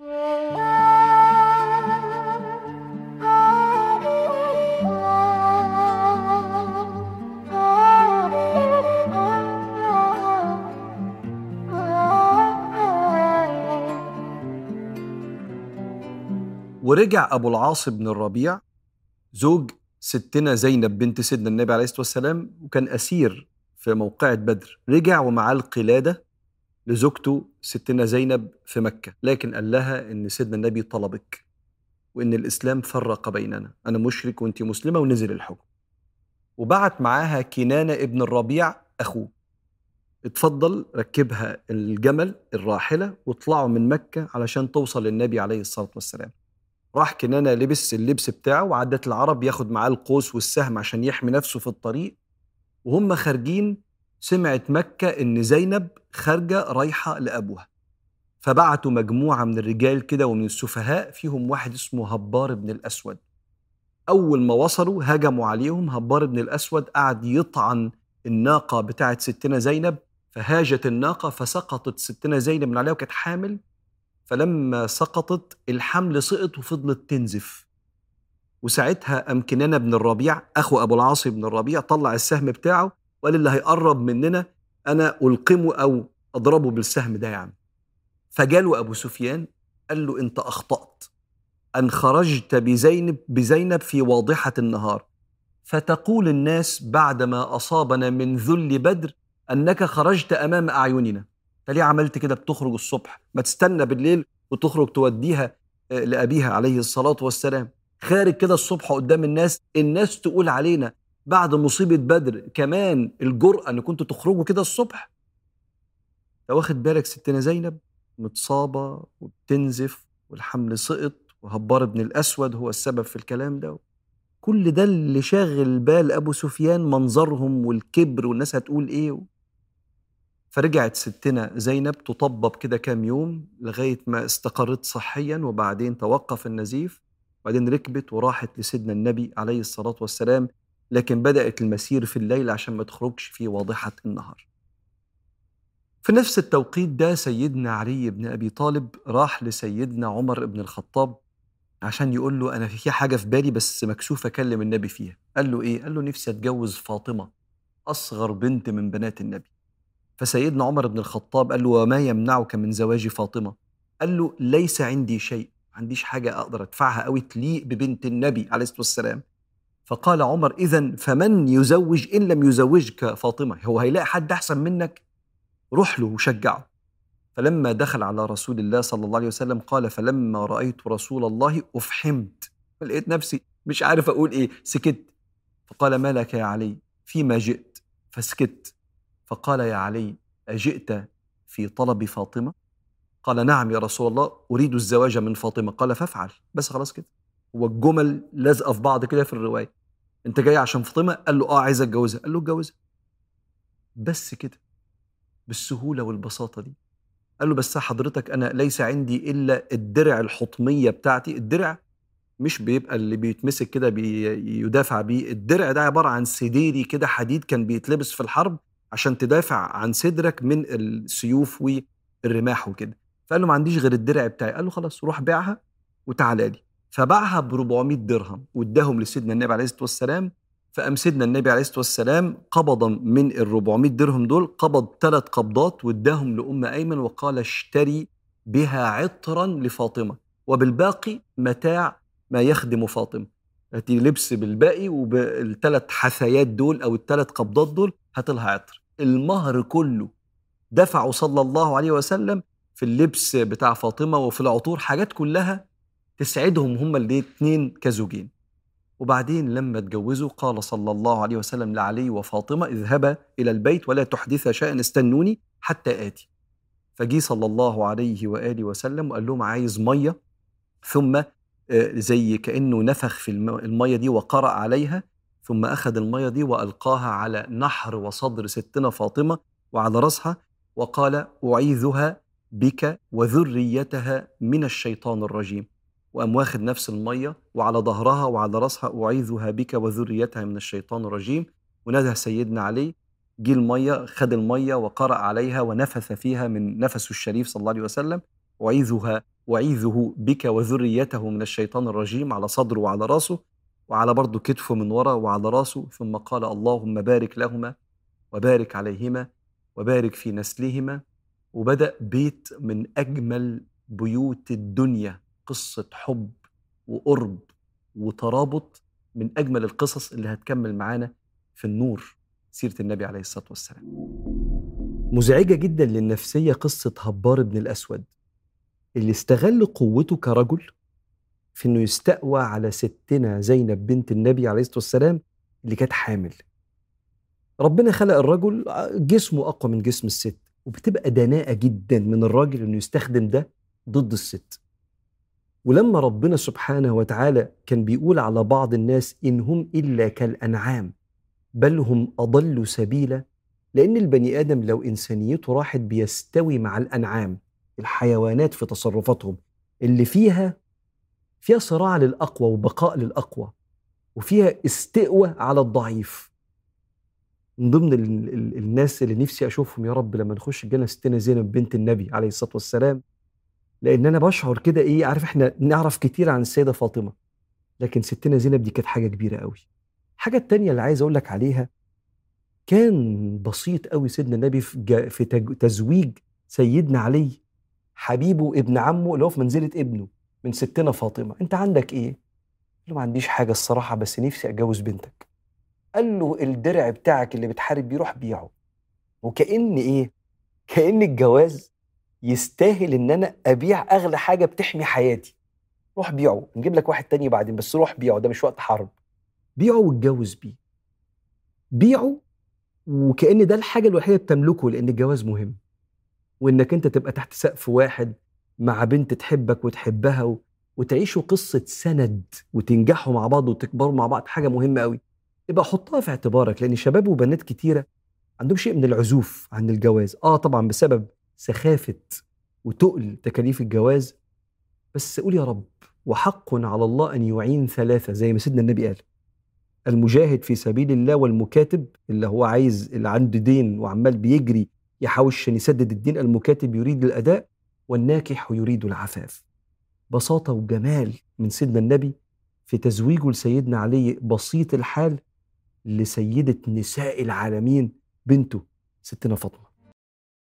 ورجع أبو العاص بن الربيع زوج ستنا زينب بنت سيدنا النبي عليه الصلاة والسلام وكان أسير في موقعة بدر. رجع ومعاه القلادة لزوجته ستنا زينب في مكة لكن قال لها إن سيدنا النبي طلبك وإن الإسلام فرق بيننا أنا مشرك وأنت مسلمة ونزل الحكم. وبعت معاها كنانة ابن الربيع أخوه. اتفضل ركبها الجمل الراحلة واطلعوا من مكة علشان توصل للنبي عليه الصلاة والسلام. راح كنانة لبس اللبس بتاعه وعادة العرب ياخد معاه القوس والسهم عشان يحمي نفسه في الطريق. وهم خارجين سمعت مكة إن زينب خارجة رايحة لأبوها. فبعتوا مجموعة من الرجال كده ومن السفهاء فيهم واحد اسمه هبار بن الأسود. أول ما وصلوا هجموا عليهم هبار بن الأسود قعد يطعن الناقة بتاعت ستنا زينب فهاجت الناقة فسقطت ستنا زينب من عليها وكانت حامل. فلما سقطت الحمل سقط وفضلت تنزف. وساعتها قام كنانة بن الربيع أخو أبو العاص بن الربيع طلع السهم بتاعه وقال اللي هيقرب مننا أنا ألقمه أو أضربه بالسهم ده يعني فجاله أبو سفيان قال له أنت أخطأت. أن خرجت بزينب بزينب في واضحة النهار. فتقول الناس بعدما أصابنا من ذل بدر أنك خرجت أمام أعيننا. انت ليه عملت كده بتخرج الصبح ما تستنى بالليل وتخرج توديها آه، لأبيها عليه الصلاة والسلام. خارج كده الصبح قدام الناس الناس تقول علينا بعد مصيبة بدر كمان الجرأة إن كنتوا تخرجوا كده الصبح؟ لو واخد بالك ستنا زينب متصابة وبتنزف والحمل سقط وهبار بن الأسود هو السبب في الكلام ده. كل ده اللي شاغل بال أبو سفيان منظرهم والكبر والناس هتقول إيه؟ فرجعت ستنا زينب تطبب كده كام يوم لغاية ما استقرت صحيا وبعدين توقف النزيف وبعدين ركبت وراحت لسيدنا النبي عليه الصلاة والسلام لكن بدأت المسير في الليل عشان ما تخرجش في واضحة النهار. في نفس التوقيت ده سيدنا علي بن أبي طالب راح لسيدنا عمر بن الخطاب عشان يقول له أنا في حاجة في بالي بس مكسوف أكلم النبي فيها. قال له إيه؟ قال له نفسي أتجوز فاطمة أصغر بنت من بنات النبي. فسيدنا عمر بن الخطاب قال له وما يمنعك من زواج فاطمة؟ قال له ليس عندي شيء ما عنديش حاجة أقدر أدفعها أوي تليق ببنت النبي عليه الصلاة والسلام. فقال عمر إذا فمن يزوج إن لم يزوجك فاطمة؟ هو هيلاقي حد أحسن منك؟ روح له وشجعه. فلما دخل على رسول الله صلى الله عليه وسلم قال فلما رأيت رسول الله أفحمت. لقيت نفسي مش عارف أقول إيه سكت. فقال ما لك يا علي؟ فيما جئت. فسكت. فقال يا علي أجئت في طلب فاطمة؟ قال نعم يا رسول الله أريد الزواج من فاطمة. قال فافعل. بس خلاص كده. هو الجمل لازقة في بعض كده في الرواية. أنت جاي عشان فاطمة؟ قال له آه عايز أتجوزها. قال له أتجوزها. بس كده بالسهولة والبساطة دي. قال له بس حضرتك أنا ليس عندي إلا الدرع الحطمية بتاعتي. الدرع مش بيبقى اللي بيتمسك كده بيدافع بيه. الدرع ده عبارة عن سديري كده حديد كان بيتلبس في الحرب عشان تدافع عن صدرك من السيوف والرماح وكده. فقال له ما عنديش غير الدرع بتاعي. قال له خلاص روح بيعها وتعالى لي. فباعها ب 400 درهم واداهم لسيدنا النبي عليه الصلاة والسلام فقام سيدنا النبي عليه الصلاة والسلام قبض من ال 400 درهم دول قبض ثلاث قبضات واداهم لأم أيمن وقال اشتري بها عطرا لفاطمة وبالباقي متاع ما يخدم فاطمة. هاتي لبس بالباقي وبالثلاث حثيات دول أو الثلاث قبضات دول هات لها عطر. المهر كله دفعه صلى الله عليه وسلم في اللبس بتاع فاطمة وفي العطور حاجات كلها تسعدهم هما الاثنين كزوجين. وبعدين لما اتجوزوا قال صلى الله عليه وسلم لعلي وفاطمة اذهبا إلى البيت ولا تحدثا شيئا استنوني حتى آتي. فجي صلى الله عليه وآله وسلم وقال لهم عايز مية؟ ثم آه، زي كأنه نفخ في المية دي وقرأ عليها ثم أخذ المية دي وألقاها على نحر وصدر ستنا فاطمة وعلى رأسها وقال أعيذها بك وذريتها من الشيطان الرجيم. وقام واخد نفس المية وعلى ظهرها وعلى رأسها أعيذها بك وذريتها من الشيطان الرجيم. ونده سيدنا علي جه المية خد المية وقرأ عليها ونفث فيها من نفسه الشريف صلى الله عليه وسلم. أعيذها وعيذه بك وذريته من الشيطان الرجيم على صدره وعلى راسه وعلى برضه كتفه من ورا وعلى راسه. ثم قال اللهم بارك لهما وبارك عليهما وبارك في نسلهما. وبدأ بيت من أجمل بيوت الدنيا. قصة حب وقرب وترابط من أجمل القصص اللي هتكمل معانا في النور سيرة النبي عليه الصلاة والسلام مزعجة جدا للنفسية قصة هبار بن الأسود اللي استغل قوته كرجل في إنه يستقوى على ستنا زينب بنت النبي عليه الصلاة والسلام اللي كانت حامل. ربنا خلق الرجل جسمه أقوى من جسم الست وبتبقى دناءة جدا من الراجل إنه يستخدم ده ضد الست. ولما ربنا سبحانه وتعالى كان بيقول على بعض الناس إن هم إلا كالأنعام بل هم أضل سبيلا لأن البني آدم لو إنسانيته راحت بيستوي مع الأنعام الحيوانات في تصرفاتهم اللي فيها فيها صراع للأقوى وبقاء للأقوى وفيها استقوى على الضعيف. من ضمن ال ال الناس اللي نفسي أشوفهم يا رب لما نخش الجنة ستنا زينب بنت النبي عليه الصلاة والسلام لأن أنا بشعر كده إيه عارف إحنا نعرف كتير عن السيدة فاطمة لكن ستنا زينب دي كانت حاجة كبيرة قوي الحاجة التانية اللي عايز أقول لك عليها كان بسيط قوي سيدنا النبي في, تزويج سيدنا علي حبيبه ابن عمه اللي هو في منزلة ابنه من ستنا فاطمة. أنت عندك إيه؟ قال له ما عنديش حاجة الصراحة بس نفسي أتجوز بنتك. قال له الدرع بتاعك اللي بتحارب بيه روح بيعه. وكأن إيه؟ كأن الجواز يستاهل إن أنا أبيع أغلى حاجة بتحمي حياتي. روح بيعه نجيب لك واحد تاني بعدين بس روح بيعه ده مش وقت حرب. بيعه واتجوز بيه. بيعه وكأن ده الحاجة الوحيدة بتملكه لأن الجواز مهم. وإنك أنت تبقى تحت سقف واحد مع بنت تحبك وتحبها. وتعيشوا قصة سند وتنجحوا مع بعض وتكبروا مع بعض حاجة مهمة قوي يبقى حطها في اعتبارك لأن شباب وبنات كتيرة عندهم شيء من العزوف عن الجواز. آه طبعا بسبب سخافة وتقل تكاليف الجواز بس قول يا رب وحق على الله أن يعين ثلاثة زي ما سيدنا النبي قال. المجاهد في سبيل الله والمكاتب اللي هو عايز اللي عنده دين وعمال بيجري يحاول عشان يسدد الدين المكاتب يريد الأداء والناكح يريد العفاف. بساطة وجمال من سيدنا النبي في تزويجه لسيدنا علي بسيط الحال لسيدة نساء العالمين بنته ستنا فاطمة.